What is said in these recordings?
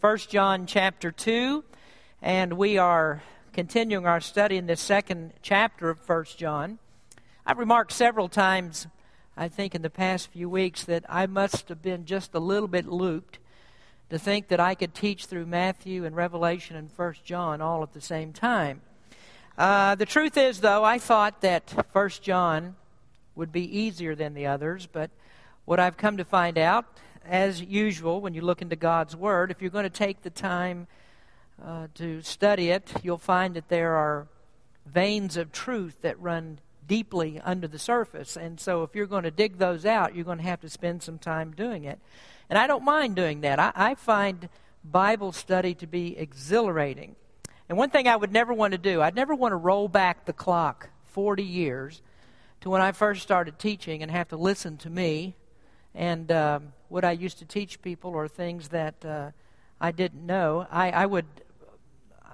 1 John chapter 2, and we are continuing our study in the second chapter of 1 John. I've remarked several times, I think, in the past few weeks that I must have been just a little bit looped to think that I could teach through Matthew and Revelation and 1 John all at the same time. Uh, the truth is, though, I thought that 1 John would be easier than the others, but what I've come to find out as usual, when you look into God's Word, if you're going to take the time uh, to study it, you'll find that there are veins of truth that run deeply under the surface. And so, if you're going to dig those out, you're going to have to spend some time doing it. And I don't mind doing that. I, I find Bible study to be exhilarating. And one thing I would never want to do, I'd never want to roll back the clock 40 years to when I first started teaching and have to listen to me and um, what I used to teach people or things that uh, I didn't know, I, I would,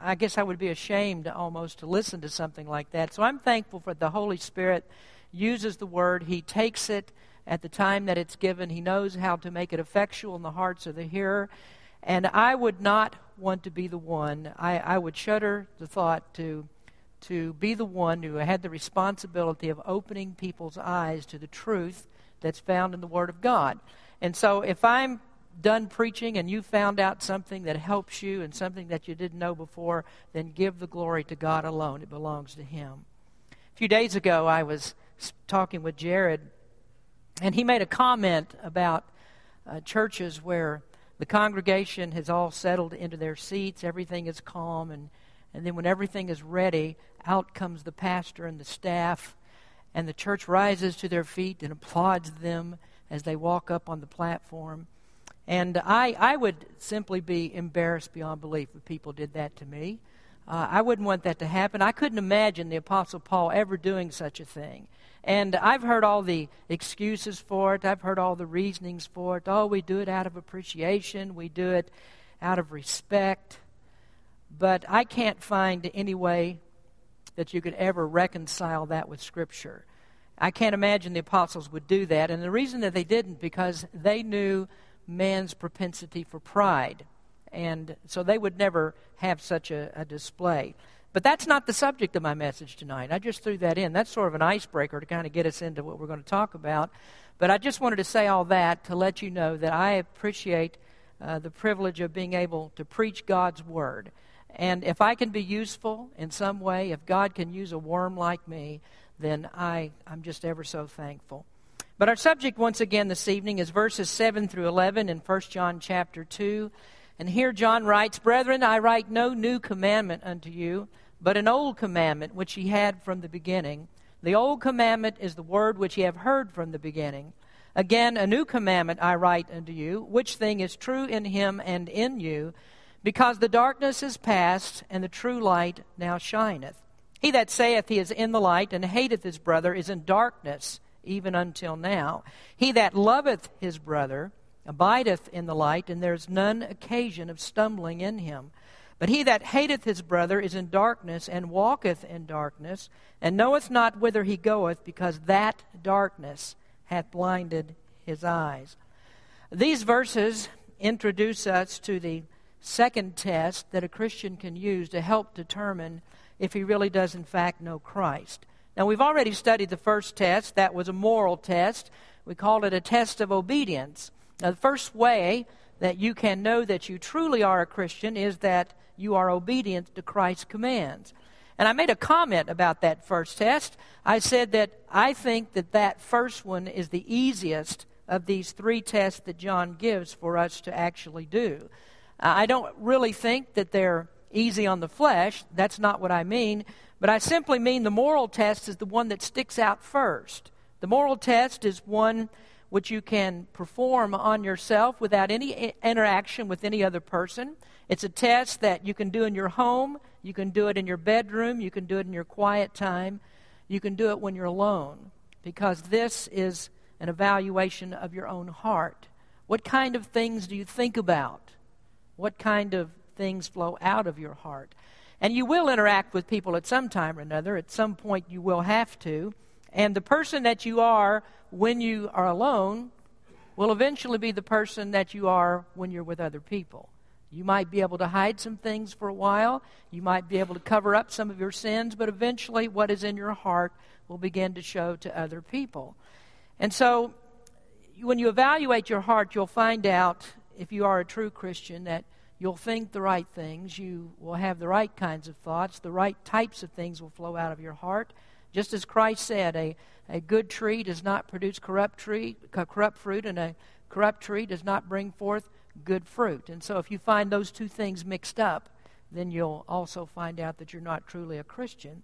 I guess I would be ashamed almost to listen to something like that. So I'm thankful for the Holy Spirit uses the word. He takes it at the time that it's given. He knows how to make it effectual in the hearts of the hearer. And I would not want to be the one. I, I would shudder the thought to to be the one who had the responsibility of opening people's eyes to the truth that's found in the Word of God. And so if I'm done preaching and you found out something that helps you and something that you didn't know before, then give the glory to God alone. It belongs to Him. A few days ago, I was talking with Jared, and he made a comment about uh, churches where the congregation has all settled into their seats, everything is calm, and, and then when everything is ready, out comes the pastor and the staff, and the church rises to their feet and applauds them as they walk up on the platform. And I, I would simply be embarrassed beyond belief if people did that to me. Uh, I wouldn't want that to happen. I couldn't imagine the Apostle Paul ever doing such a thing. And I've heard all the excuses for it, I've heard all the reasonings for it. Oh, we do it out of appreciation, we do it out of respect. But I can't find any way that you could ever reconcile that with Scripture. I can't imagine the apostles would do that. And the reason that they didn't, because they knew man's propensity for pride. And so they would never have such a, a, display. But that's not the subject of my message tonight. I just threw that in. That's sort of an icebreaker to kind of get us into what we're going to talk about. But I just wanted to say all that to let you know that I appreciate uh, the privilege of being able to preach God's Word. And if I can be useful in some way, if God can use a worm like me, then I, I'm just ever so thankful. But our subject once again this evening is verses 7 through 11 in 1 John chapter 2. And here John writes, Brethren, I write no new commandment unto you, but an old commandment which ye had from the beginning. The old commandment is the word which ye have heard from the beginning. Again, a new commandment I write unto you, which thing is true in him and in you, because the darkness is past, and the true light now shineth. He that saith he is in the light and hateth his brother is in darkness even until now. He that loveth his brother abideth in the light, and there is none occasion of stumbling in him. But he that hateth his brother is in darkness, and walketh in darkness, and knoweth not whither he goeth, because that darkness hath blinded his eyes. These verses introduce us to the second test that a Christian can use to help determine if he really does, in fact, know Christ. Now, we've already studied the first test. That was a moral test. We called it a test of obedience. Now, the first way that you can know that you truly are a Christian is that you are obedient to Christ's commands. And I made a comment about that first test. I said that I think that that first one is the easiest of these three tests that John gives for us to actually do. I don't really think that they're easy on the flesh. That's not what I mean. But I simply mean the moral test is the one that sticks out first. The moral test is one which you can perform on yourself without any interaction with any other person. It's a test that you can do in your home, you can do it in your bedroom, you can do it in your quiet time, you can do it when you're alone, because this is an evaluation of your own heart. What kind of things do you think about? What kind of things flow out of your heart. And you will interact with people at some time or another. At some point, you will have to. And the person that you are when you are alone will eventually be the person that you are when you're with other people. You might be able to hide some things for a while. You might be able to cover up some of your sins, but eventually what is in your heart will begin to show to other people. And so, when you evaluate your heart, you'll find out, if you are a true Christian, that you'll think the right things. You will have the right kinds of thoughts. The right types of things will flow out of your heart. Just as Christ said, a, a good tree does not produce corrupt, tree, corrupt fruit, and a corrupt tree does not bring forth good fruit. And so, if you find those two things mixed up, then you'll also find out that you're not truly a Christian.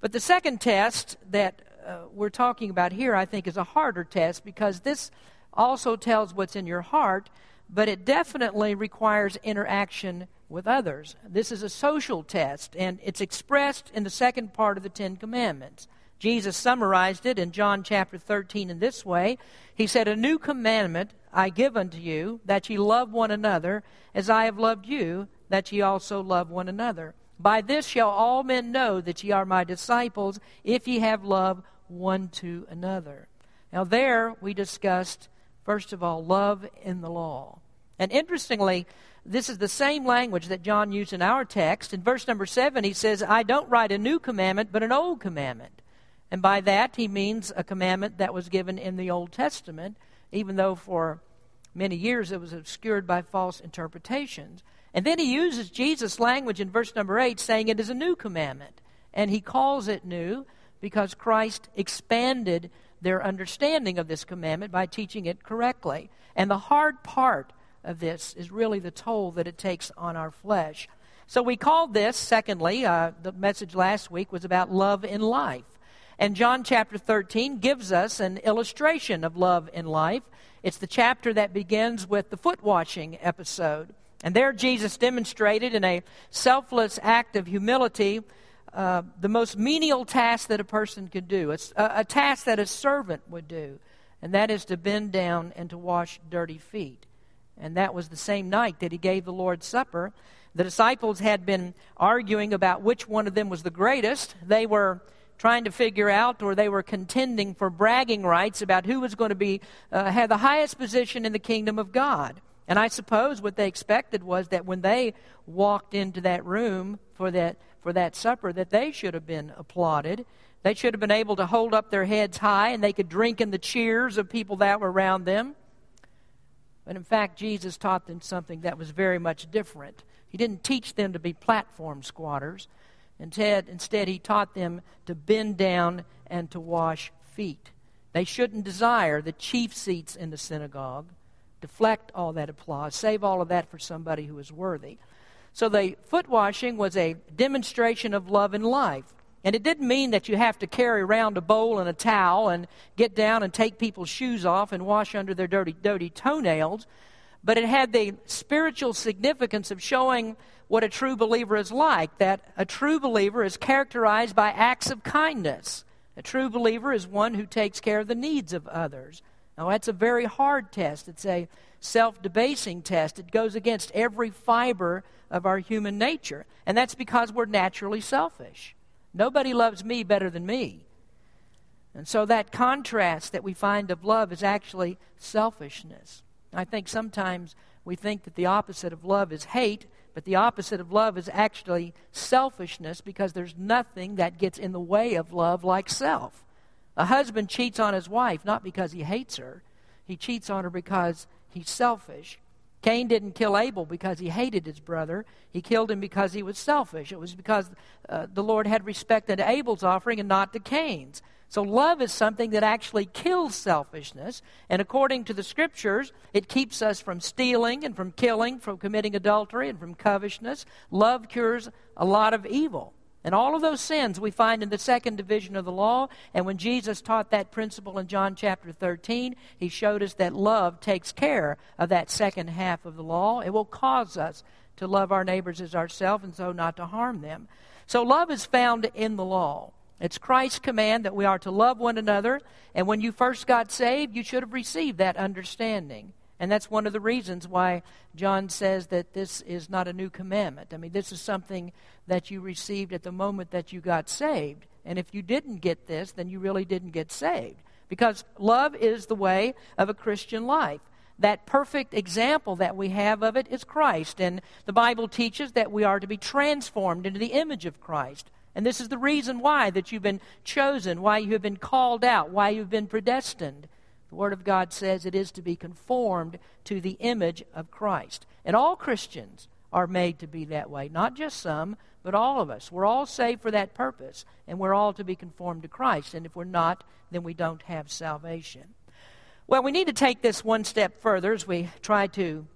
But the second test that uh, we're talking about here, I think, is a harder test because this also tells what's in your heart, but it definitely requires interaction with others. This is a social test, and it's expressed in the second part of the Ten Commandments. Jesus summarized it in John chapter 13 in this way He said, A new commandment I give unto you, that ye love one another, as I have loved you, that ye also love one another. By this shall all men know that ye are my disciples, if ye have love one to another. Now, there we discussed, first of all, love in the law. And interestingly, this is the same language that John used in our text. In verse number 7, he says, I don't write a new commandment, but an old commandment. And by that, he means a commandment that was given in the Old Testament, even though for many years it was obscured by false interpretations. And then he uses Jesus' language in verse number 8, saying it is a new commandment. And he calls it new because Christ expanded their understanding of this commandment by teaching it correctly. And the hard part of this is really the toll that it takes on our flesh. So we called this, secondly, uh, the message last week was about love in life. And John chapter 13 gives us an illustration of love in life. It's the chapter that begins with the foot washing episode. And there, Jesus demonstrated in a selfless act of humility uh, the most menial task that a person could do. It's a, a task that a servant would do, and that is to bend down and to wash dirty feet. And that was the same night that he gave the Lord's Supper. The disciples had been arguing about which one of them was the greatest. They were trying to figure out, or they were contending for bragging rights about who was going to be uh, have the highest position in the kingdom of God. And I suppose what they expected was that when they walked into that room for that for that supper, that they should have been applauded. They should have been able to hold up their heads high, and they could drink in the cheers of people that were around them. But in fact, Jesus taught them something that was very much different. He didn't teach them to be platform squatters. Instead, instead, he taught them to bend down and to wash feet. They shouldn't desire the chief seats in the synagogue, deflect all that applause, save all of that for somebody who is worthy. So the foot washing was a demonstration of love and life. And it didn't mean that you have to carry around a bowl and a towel and get down and take people's shoes off and wash under their dirty, dirty toenails. But it had the spiritual significance of showing what a true believer is like that a true believer is characterized by acts of kindness. A true believer is one who takes care of the needs of others. Now, that's a very hard test. It's a self debasing test. It goes against every fiber of our human nature. And that's because we're naturally selfish. Nobody loves me better than me. And so that contrast that we find of love is actually selfishness. I think sometimes we think that the opposite of love is hate, but the opposite of love is actually selfishness because there's nothing that gets in the way of love like self. A husband cheats on his wife not because he hates her, he cheats on her because he's selfish. Cain didn't kill Abel because he hated his brother. He killed him because he was selfish. It was because uh, the Lord had respected Abel's offering and not to Cain's. So, love is something that actually kills selfishness. And according to the scriptures, it keeps us from stealing and from killing, from committing adultery and from covetousness. Love cures a lot of evil. And all of those sins we find in the second division of the law. And when Jesus taught that principle in John chapter 13, he showed us that love takes care of that second half of the law. It will cause us to love our neighbors as ourselves and so not to harm them. So, love is found in the law. It's Christ's command that we are to love one another. And when you first got saved, you should have received that understanding. And that's one of the reasons why John says that this is not a new commandment. I mean, this is something that you received at the moment that you got saved. And if you didn't get this, then you really didn't get saved. Because love is the way of a Christian life. that perfect example that we have of it is Christ. And the Bible teaches that we are to be transformed into the image of Christ. And this is the reason why that you've been chosen, why you have been called out, why you've been predestined. The Word of God says it is to be conformed to the image of Christ. And all Christians are made to be that way. Not just some, but all of us. We're all saved for that purpose, and we're all to be conformed to Christ. And if we're not, then we don't have salvation. Well, we need to take this one step further as we try to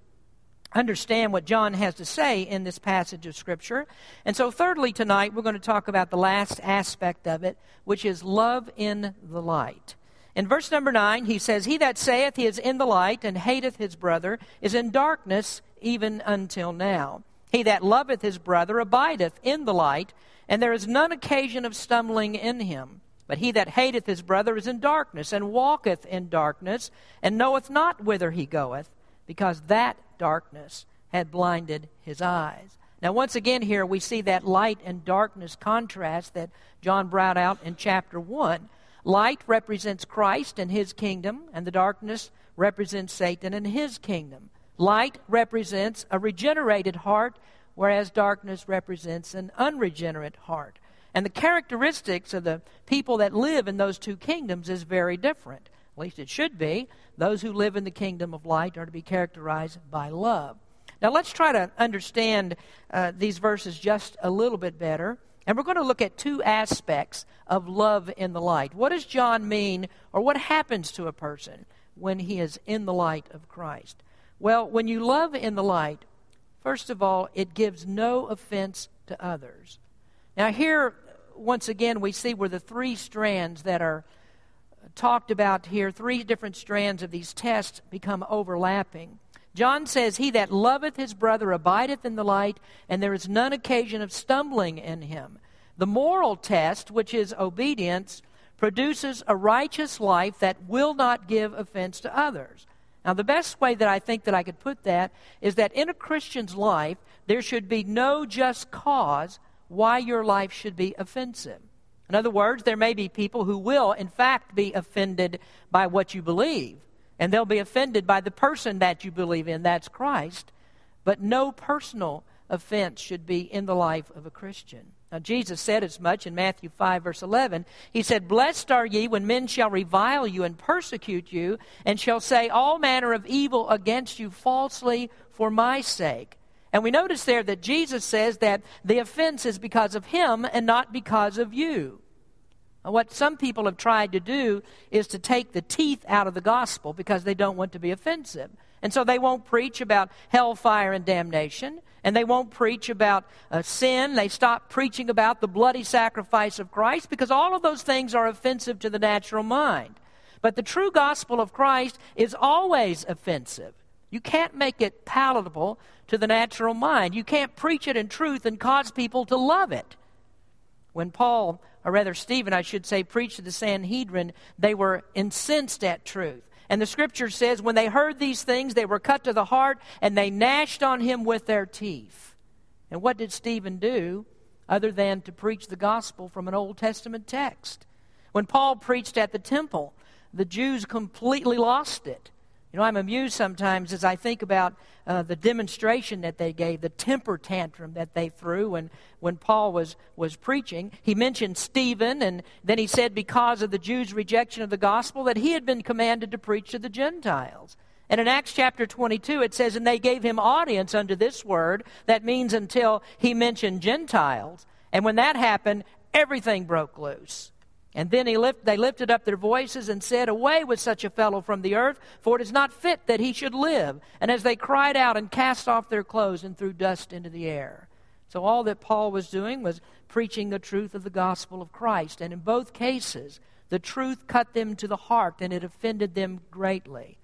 understand what John has to say in this passage of Scripture. And so, thirdly, tonight we're going to talk about the last aspect of it, which is love in the light. In verse number 9, he says, He that saith he is in the light and hateth his brother is in darkness even until now. He that loveth his brother abideth in the light, and there is none occasion of stumbling in him. But he that hateth his brother is in darkness, and walketh in darkness, and knoweth not whither he goeth, because that darkness had blinded his eyes. Now, once again, here we see that light and darkness contrast that John brought out in chapter 1. Light represents Christ and his kingdom, and the darkness represents Satan and his kingdom. Light represents a regenerated heart, whereas darkness represents an unregenerate heart. And the characteristics of the people that live in those two kingdoms is very different. At least it should be. Those who live in the kingdom of light are to be characterized by love. Now, let's try to understand uh, these verses just a little bit better. And we're going to look at two aspects of love in the light. What does John mean, or what happens to a person when he is in the light of Christ? Well, when you love in the light, first of all, it gives no offense to others. Now, here, once again, we see where the three strands that are talked about here, three different strands of these tests become overlapping. John says, He that loveth his brother abideth in the light, and there is none occasion of stumbling in him. The moral test, which is obedience, produces a righteous life that will not give offense to others. Now, the best way that I think that I could put that is that in a Christian's life, there should be no just cause why your life should be offensive. In other words, there may be people who will, in fact, be offended by what you believe, and they'll be offended by the person that you believe in, that's Christ, but no personal offense should be in the life of a Christian. Now, Jesus said as much in Matthew 5, verse 11. He said, Blessed are ye when men shall revile you and persecute you, and shall say all manner of evil against you falsely for my sake. And we notice there that Jesus says that the offense is because of him and not because of you. What some people have tried to do is to take the teeth out of the gospel because they don't want to be offensive. And so they won't preach about hellfire and damnation, and they won't preach about uh, sin. They stop preaching about the bloody sacrifice of Christ because all of those things are offensive to the natural mind. But the true gospel of Christ is always offensive. You can't make it palatable to the natural mind. You can't preach it in truth and cause people to love it. When Paul, or rather Stephen, I should say, preached to the Sanhedrin, they were incensed at truth. And the scripture says, when they heard these things, they were cut to the heart and they gnashed on him with their teeth. And what did Stephen do other than to preach the gospel from an Old Testament text? When Paul preached at the temple, the Jews completely lost it. You know, I'm amused sometimes as I think about uh, the demonstration that they gave, the temper tantrum that they threw when, when Paul was, was preaching. He mentioned Stephen, and then he said, because of the Jews' rejection of the gospel, that he had been commanded to preach to the Gentiles. And in Acts chapter 22, it says, And they gave him audience unto this word. That means until he mentioned Gentiles. And when that happened, everything broke loose. And then lift, they lifted up their voices and said, Away with such a fellow from the earth, for it is not fit that he should live. And as they cried out and cast off their clothes and threw dust into the air. So all that Paul was doing was preaching the truth of the gospel of Christ. And in both cases, the truth cut them to the heart and it offended them greatly.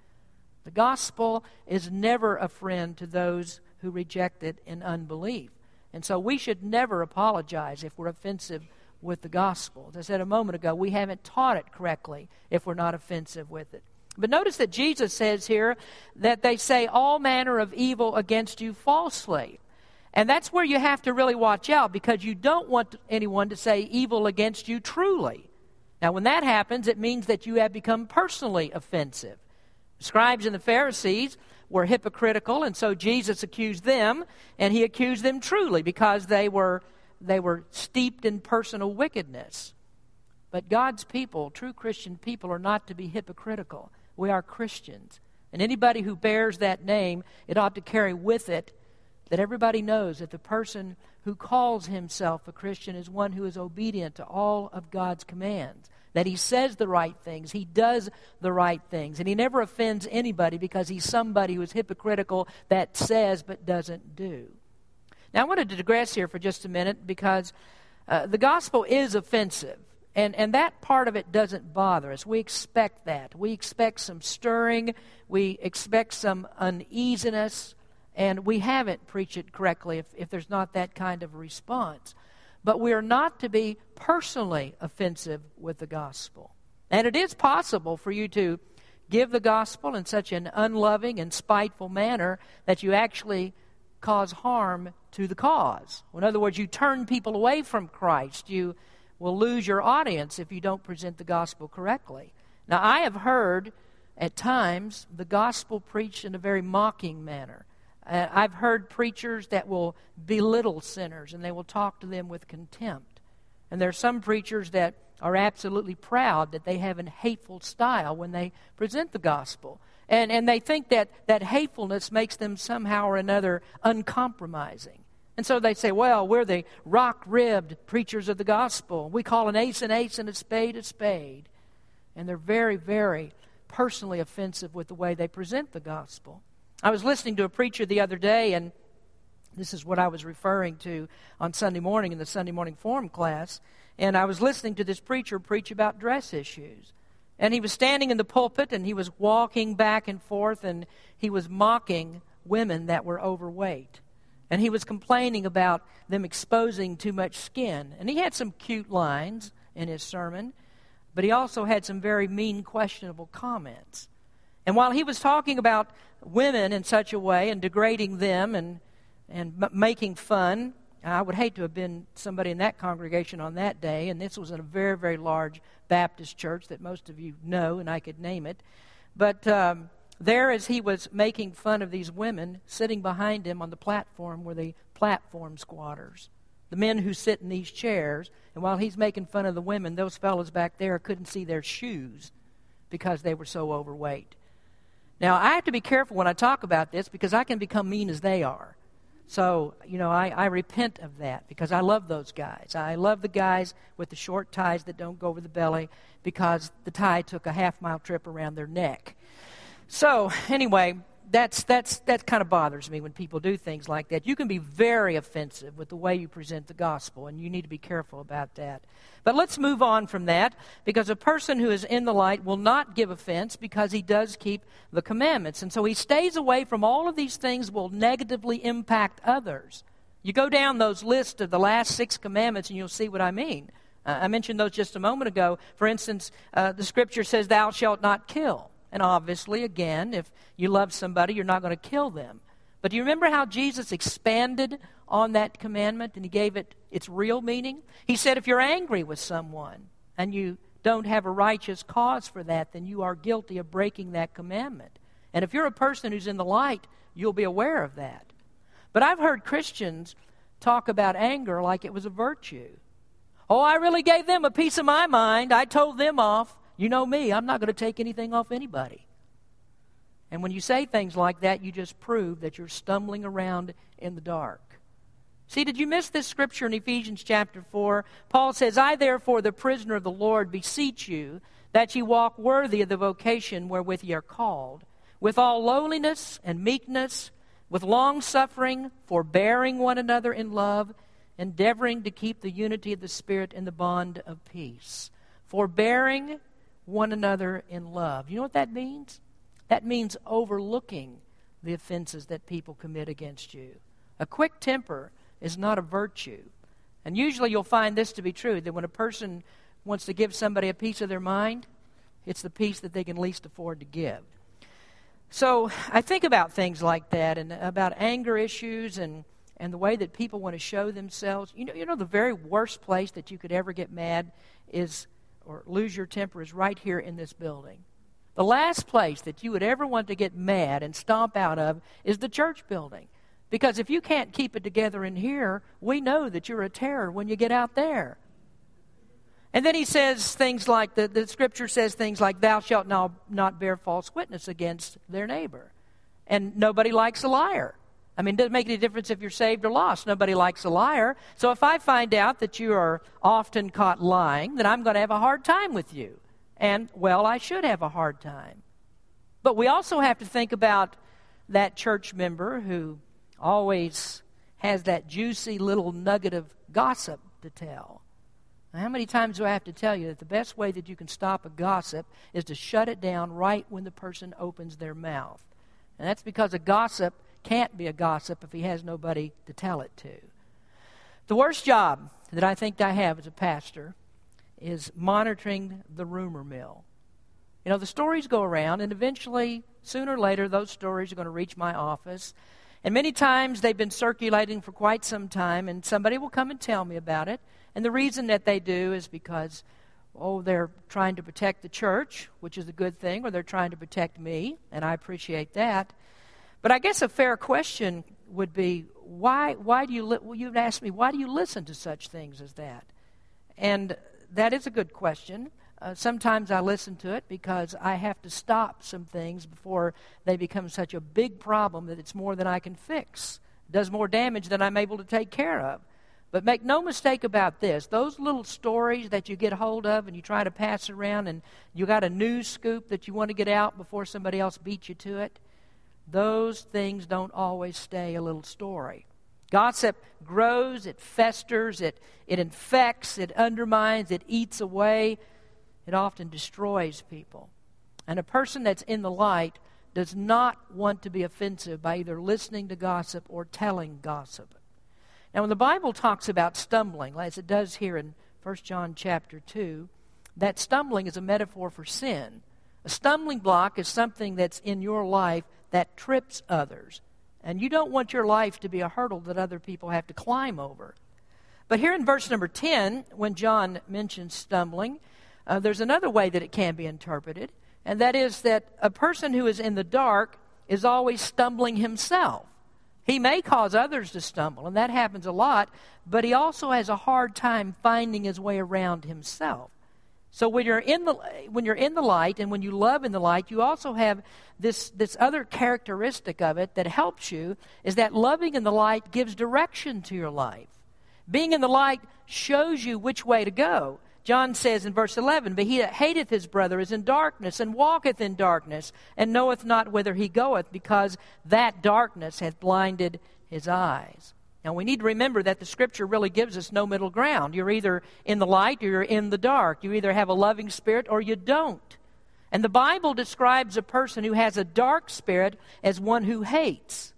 The gospel is never a friend to those who reject it in unbelief. And so we should never apologize if we're offensive with the gospel. As I said a moment ago, we haven't taught it correctly if we're not offensive with it. But notice that Jesus says here that they say all manner of evil against you falsely. And that's where you have to really watch out because you don't want anyone to say evil against you truly. Now, when that happens, it means that you have become personally offensive. The scribes and the Pharisees were hypocritical, and so Jesus accused them, and he accused them truly because they were, they were steeped in personal wickedness. But God's people, true Christian people, are not to be hypocritical. We are Christians. And anybody who bears that name, it ought to carry with it that everybody knows that the person who calls himself a Christian is one who is obedient to all of God's commands that he says the right things, he does the right things, and he never offends anybody because he's somebody who is hypocritical that says but doesn't do. Now, I wanted to digress here for just a minute because uh, the gospel is offensive. And, and that part of it doesn't bother us. We expect that. We expect some stirring. We expect some uneasiness. And we haven't preached it correctly if, if there's not that kind of response but we are not to be personally offensive with the gospel. And it is possible for you to give the gospel in such an unloving and spiteful manner that you actually cause harm to the cause. In other words, you turn people away from Christ. You will lose your audience if you don't present the gospel correctly. Now, I have heard at times the gospel preached in a very mocking manner. Uh, I've heard preachers that will belittle sinners and they will talk to them with contempt. And there are some preachers that are absolutely proud that they have a hateful style when they present the gospel. And, and they think that that hatefulness makes them somehow or another uncompromising. And so they say, well, we're the rock ribbed preachers of the gospel. We call an ace an ace and a spade a spade. And they're very, very personally offensive with the way they present the gospel. I was listening to a preacher the other day, and this is what I was referring to on Sunday morning in the Sunday morning forum class. And I was listening to this preacher preach about dress issues. And he was standing in the pulpit and he was walking back and forth and he was mocking women that were overweight. And he was complaining about them exposing too much skin. And he had some cute lines in his sermon, but he also had some very mean, questionable comments. And while he was talking about women in such a way and degrading them and, and m- making fun, I would hate to have been somebody in that congregation on that day. And this was in a very, very large Baptist church that most of you know, and I could name it. But um, there, as he was making fun of these women, sitting behind him on the platform were the platform squatters, the men who sit in these chairs. And while he's making fun of the women, those fellows back there couldn't see their shoes because they were so overweight. Now, I have to be careful when I talk about this because I can become mean as they are. So, you know, I, I repent of that because I love those guys. I love the guys with the short ties that don't go over the belly because the tie took a half mile trip around their neck. So, anyway, that's, that's, that kind of bothers me when people do things like that. You can be very offensive with the way you present the gospel, and you need to be careful about that. But let's move on from that because a person who is in the light will not give offense because he does keep the commandments. And so he stays away from all of these things will negatively impact others. You go down those lists of the last six commandments and you'll see what I mean. Uh, I mentioned those just a moment ago. For instance, uh, the scripture says, Thou shalt not kill. And obviously, again, if you love somebody, you're not going to kill them. But do you remember how Jesus expanded on that commandment and he gave it its real meaning? He said, if you're angry with someone and you don't have a righteous cause for that, then you are guilty of breaking that commandment. And if you're a person who's in the light, you'll be aware of that. But I've heard Christians talk about anger like it was a virtue. Oh, I really gave them a piece of my mind. I told them off. You know me, I'm not going to take anything off anybody. And when you say things like that, you just prove that you're stumbling around in the dark. See, did you miss this scripture in Ephesians chapter 4? Paul says, I therefore, the prisoner of the Lord, beseech you that ye walk worthy of the vocation wherewith ye are called, with all lowliness and meekness, with long suffering, forbearing one another in love, endeavoring to keep the unity of the Spirit in the bond of peace. Forbearing one another in love. You know what that means? That means overlooking the offenses that people commit against you. A quick temper is not a virtue. And usually you'll find this to be true that when a person wants to give somebody a piece of their mind, it's the piece that they can least afford to give. So I think about things like that and about anger issues and, and the way that people want to show themselves. You know, you know, the very worst place that you could ever get mad is or lose your temper is right here in this building. The last place that you would ever want to get mad and stomp out of is the church building. Because if you can't keep it together in here, we know that you're a terror when you get out there. And then he says things like the, the scripture says things like, Thou shalt not, not bear false witness against their neighbor. And nobody likes a liar. I mean, it doesn't make any difference if you're saved or lost. Nobody likes a liar. So if I find out that you are often caught lying, then I'm going to have a hard time with you. And, well, I should have a hard time. But we also have to think about that church member who always has that juicy little nugget of gossip to tell. How many times do I have to tell you that the best way that you can stop a gossip is to shut it down right when the person opens their mouth? And that's because a gossip can't be a gossip if he has nobody to tell it to. The worst job that I think I have as a pastor is monitoring the rumor mill. You know, the stories go around, and eventually, sooner or later, those stories are going to reach my office. And many times they've been circulating for quite some time, and somebody will come and tell me about it. And the reason that they do is because, oh, they're trying to protect the church, which is a good thing, or they're trying to protect me, and I appreciate that. But I guess a fair question would be why, why do you, li- well, you've asked me, why do you listen to such things as that? And that is a good question. Uh, sometimes I listen to it because I have to stop some things before they become such a big problem that it's more than I can fix. It does more damage than I'm able to take care of. But make no mistake about this those little stories that you get hold of and you try to pass around, and you got a news scoop that you want to get out before somebody else beats you to it, those things don't always stay a little story. Gossip grows, it festers, it, it infects, it undermines, it eats away, it often destroys people. And a person that's in the light does not want to be offensive by either listening to gossip or telling gossip. Now, when the Bible talks about stumbling, as it does here in 1 John chapter 2, that stumbling is a metaphor for sin. A stumbling block is something that's in your life that trips others. And you don't want your life to be a hurdle that other people have to climb over. But here in verse number 10, when John mentions stumbling, uh, there's another way that it can be interpreted, and that is that a person who is in the dark is always stumbling himself. He may cause others to stumble, and that happens a lot, but he also has a hard time finding his way around himself. So when you're in the when you're in the light and when you love in the light, you also have this this other characteristic of it that helps you is that loving in the light gives direction to your life. Being in the light shows you which way to go. John says in verse 11, But he that hateth his brother is in darkness, and walketh in darkness, and knoweth not whither he goeth, because that darkness hath blinded his eyes. Now, we need to remember that the Scripture really gives us no middle ground. You're either in the light or you're in the dark. You either have a loving spirit or you don't. And the Bible describes a person who has a dark spirit as one who hates.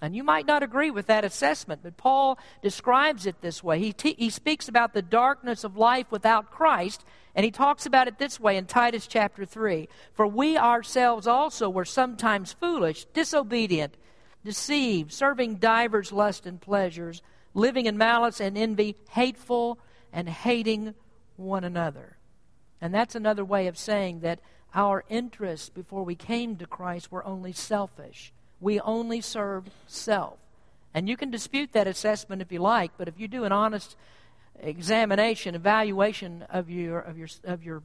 And you might not agree with that assessment, but Paul describes it this way. He, t- he speaks about the darkness of life without Christ, and he talks about it this way in Titus chapter 3 For we ourselves also were sometimes foolish, disobedient deceived, serving divers lusts and pleasures, living in malice and envy, hateful and hating one another. And that's another way of saying that our interests before we came to Christ were only selfish. We only served self. And you can dispute that assessment if you like, but if you do an honest examination, evaluation of your of your of your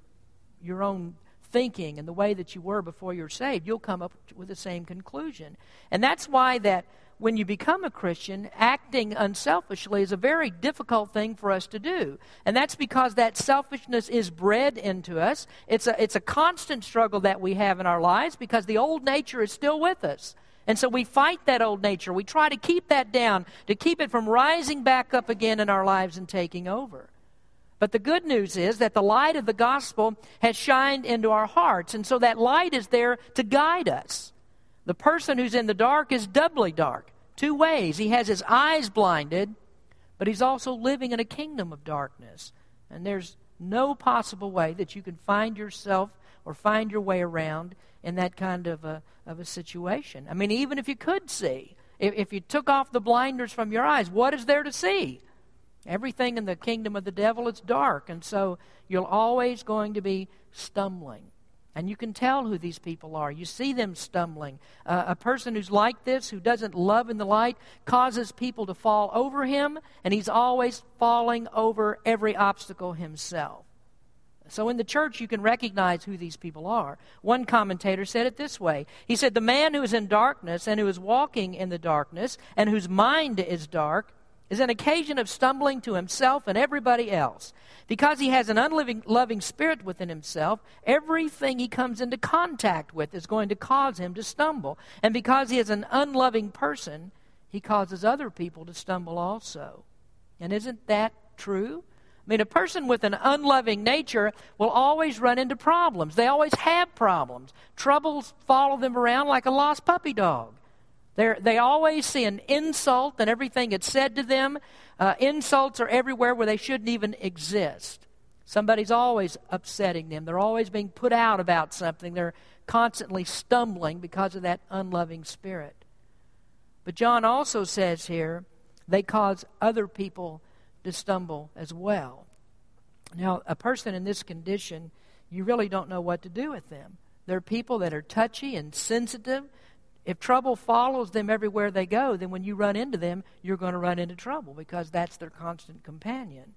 your own thinking and the way that you were before you're saved, you'll come up with the same conclusion. And that's why that when you become a Christian, acting unselfishly is a very difficult thing for us to do. And that's because that selfishness is bred into us. It's a, it's a constant struggle that we have in our lives because the old nature is still with us. And so we fight that old nature. We try to keep that down, to keep it from rising back up again in our lives and taking over. But the good news is that the light of the gospel has shined into our hearts, and so that light is there to guide us. The person who's in the dark is doubly dark. Two ways. He has his eyes blinded, but he's also living in a kingdom of darkness. And there's no possible way that you can find yourself or find your way around in that kind of a, of a situation. I mean, even if you could see, if, if you took off the blinders from your eyes, what is there to see? Everything in the kingdom of the devil is dark, and so you're always going to be stumbling. And you can tell who these people are. You see them stumbling. Uh, a person who's like this, who doesn't love in the light, causes people to fall over him, and he's always falling over every obstacle himself. So in the church, you can recognize who these people are. One commentator said it this way He said, The man who is in darkness and who is walking in the darkness and whose mind is dark is an occasion of stumbling to himself and everybody else. Because he has an unloving loving spirit within himself, everything he comes into contact with is going to cause him to stumble. And because he is an unloving person, he causes other people to stumble also. And isn't that true? I mean, a person with an unloving nature will always run into problems. They always have problems. Troubles follow them around like a lost puppy dog. They're, they always see an insult and everything that's said to them. Uh, insults are everywhere where they shouldn't even exist. Somebody's always upsetting them. They're always being put out about something. They're constantly stumbling because of that unloving spirit. But John also says here they cause other people to stumble as well. Now, a person in this condition, you really don't know what to do with them. They're people that are touchy and sensitive if trouble follows them everywhere they go, then when you run into them, you're going to run into trouble because that's their constant companion.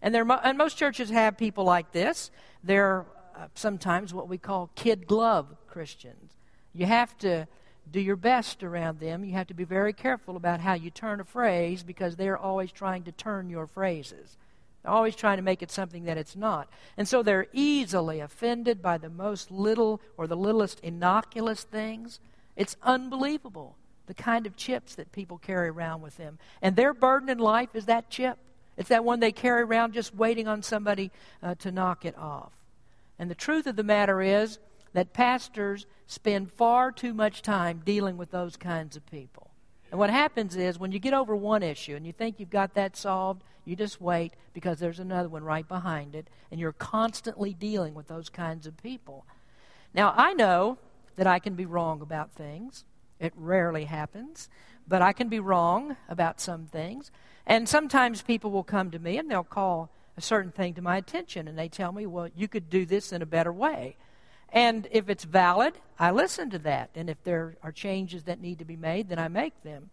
And, there, and most churches have people like this. They're uh, sometimes what we call kid glove Christians. You have to do your best around them. You have to be very careful about how you turn a phrase because they're always trying to turn your phrases. They're always trying to make it something that it's not. And so they're easily offended by the most little or the littlest innocuous things. It's unbelievable the kind of chips that people carry around with them. And their burden in life is that chip. It's that one they carry around just waiting on somebody uh, to knock it off. And the truth of the matter is that pastors spend far too much time dealing with those kinds of people. And what happens is when you get over one issue and you think you've got that solved, you just wait because there's another one right behind it, and you're constantly dealing with those kinds of people. Now, I know that I can be wrong about things. It rarely happens, but I can be wrong about some things. And sometimes people will come to me and they'll call a certain thing to my attention and they tell me, well, you could do this in a better way. And if it's valid, I listen to that. And if there are changes that need to be made, then I make them.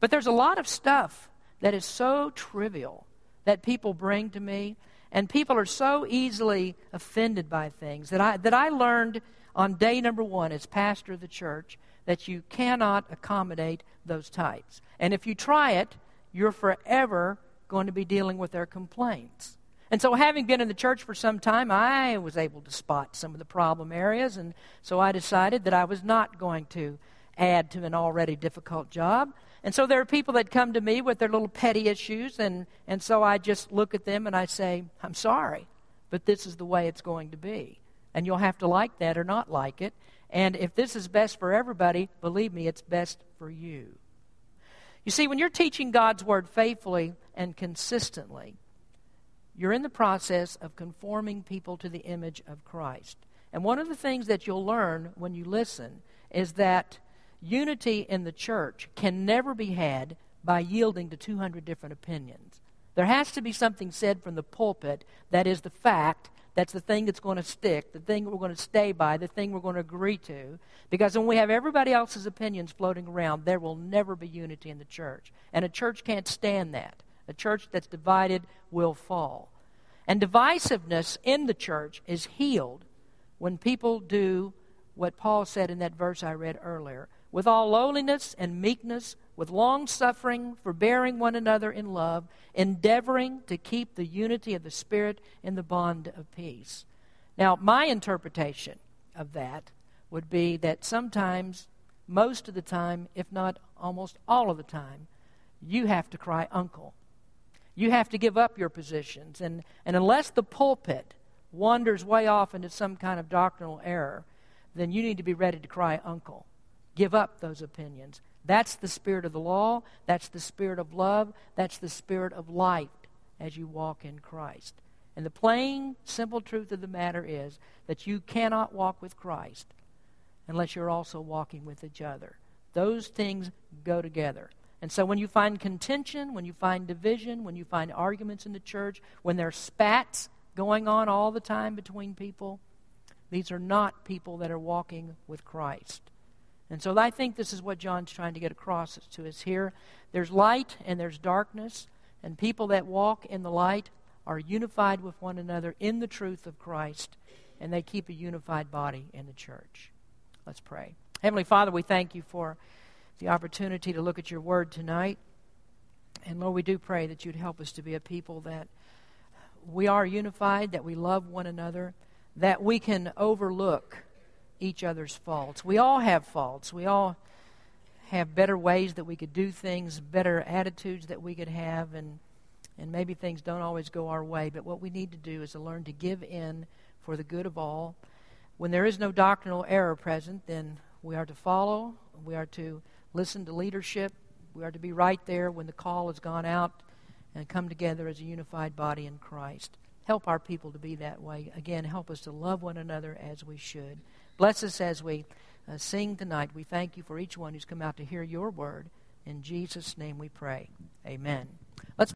But there's a lot of stuff that is so trivial that people bring to me, and people are so easily offended by things that I, that I learned on day number one as pastor of the church that you cannot accommodate those types. And if you try it, you're forever going to be dealing with their complaints. And so, having been in the church for some time, I was able to spot some of the problem areas, and so I decided that I was not going to add to an already difficult job. And so, there are people that come to me with their little petty issues, and, and so I just look at them and I say, I'm sorry, but this is the way it's going to be. And you'll have to like that or not like it. And if this is best for everybody, believe me, it's best for you. You see, when you're teaching God's Word faithfully and consistently, you're in the process of conforming people to the image of Christ. And one of the things that you'll learn when you listen is that unity in the church can never be had by yielding to 200 different opinions. There has to be something said from the pulpit that is the fact that's the thing that's going to stick, the thing we're going to stay by, the thing we're going to agree to. Because when we have everybody else's opinions floating around, there will never be unity in the church. And a church can't stand that. A church that's divided will fall. And divisiveness in the church is healed when people do what Paul said in that verse I read earlier with all lowliness and meekness, with long suffering, forbearing one another in love, endeavoring to keep the unity of the Spirit in the bond of peace. Now, my interpretation of that would be that sometimes, most of the time, if not almost all of the time, you have to cry uncle. You have to give up your positions. And, and unless the pulpit wanders way off into some kind of doctrinal error, then you need to be ready to cry uncle. Give up those opinions. That's the spirit of the law. That's the spirit of love. That's the spirit of light as you walk in Christ. And the plain, simple truth of the matter is that you cannot walk with Christ unless you're also walking with each other. Those things go together. And so when you find contention, when you find division, when you find arguments in the church, when there are spats going on all the time between people, These are not people that are walking with Christ. And so I think this is what John's trying to get across to us here. There's light and there's darkness, and people that walk in the light are unified with one another in the truth of Christ, and they keep a unified body in the church. Let's pray. Heavenly Father, we thank you for the opportunity to look at your word tonight. And Lord, we do pray that you'd help us to be a people that we are unified, that we love one another, that we can overlook each other's faults. We all have faults. We all have better ways that we could do things, better attitudes that we could have, and and maybe things don't always go our way. But what we need to do is to learn to give in for the good of all. When there is no doctrinal error present, then we are to follow. We are to listen to leadership. We are to be right there when the call has gone out and come together as a unified body in Christ. Help our people to be that way. Again, help us to love one another as we should. Bless us as we uh, sing tonight. We thank you for each one who's come out to hear your word. In Jesus' name we pray. Amen.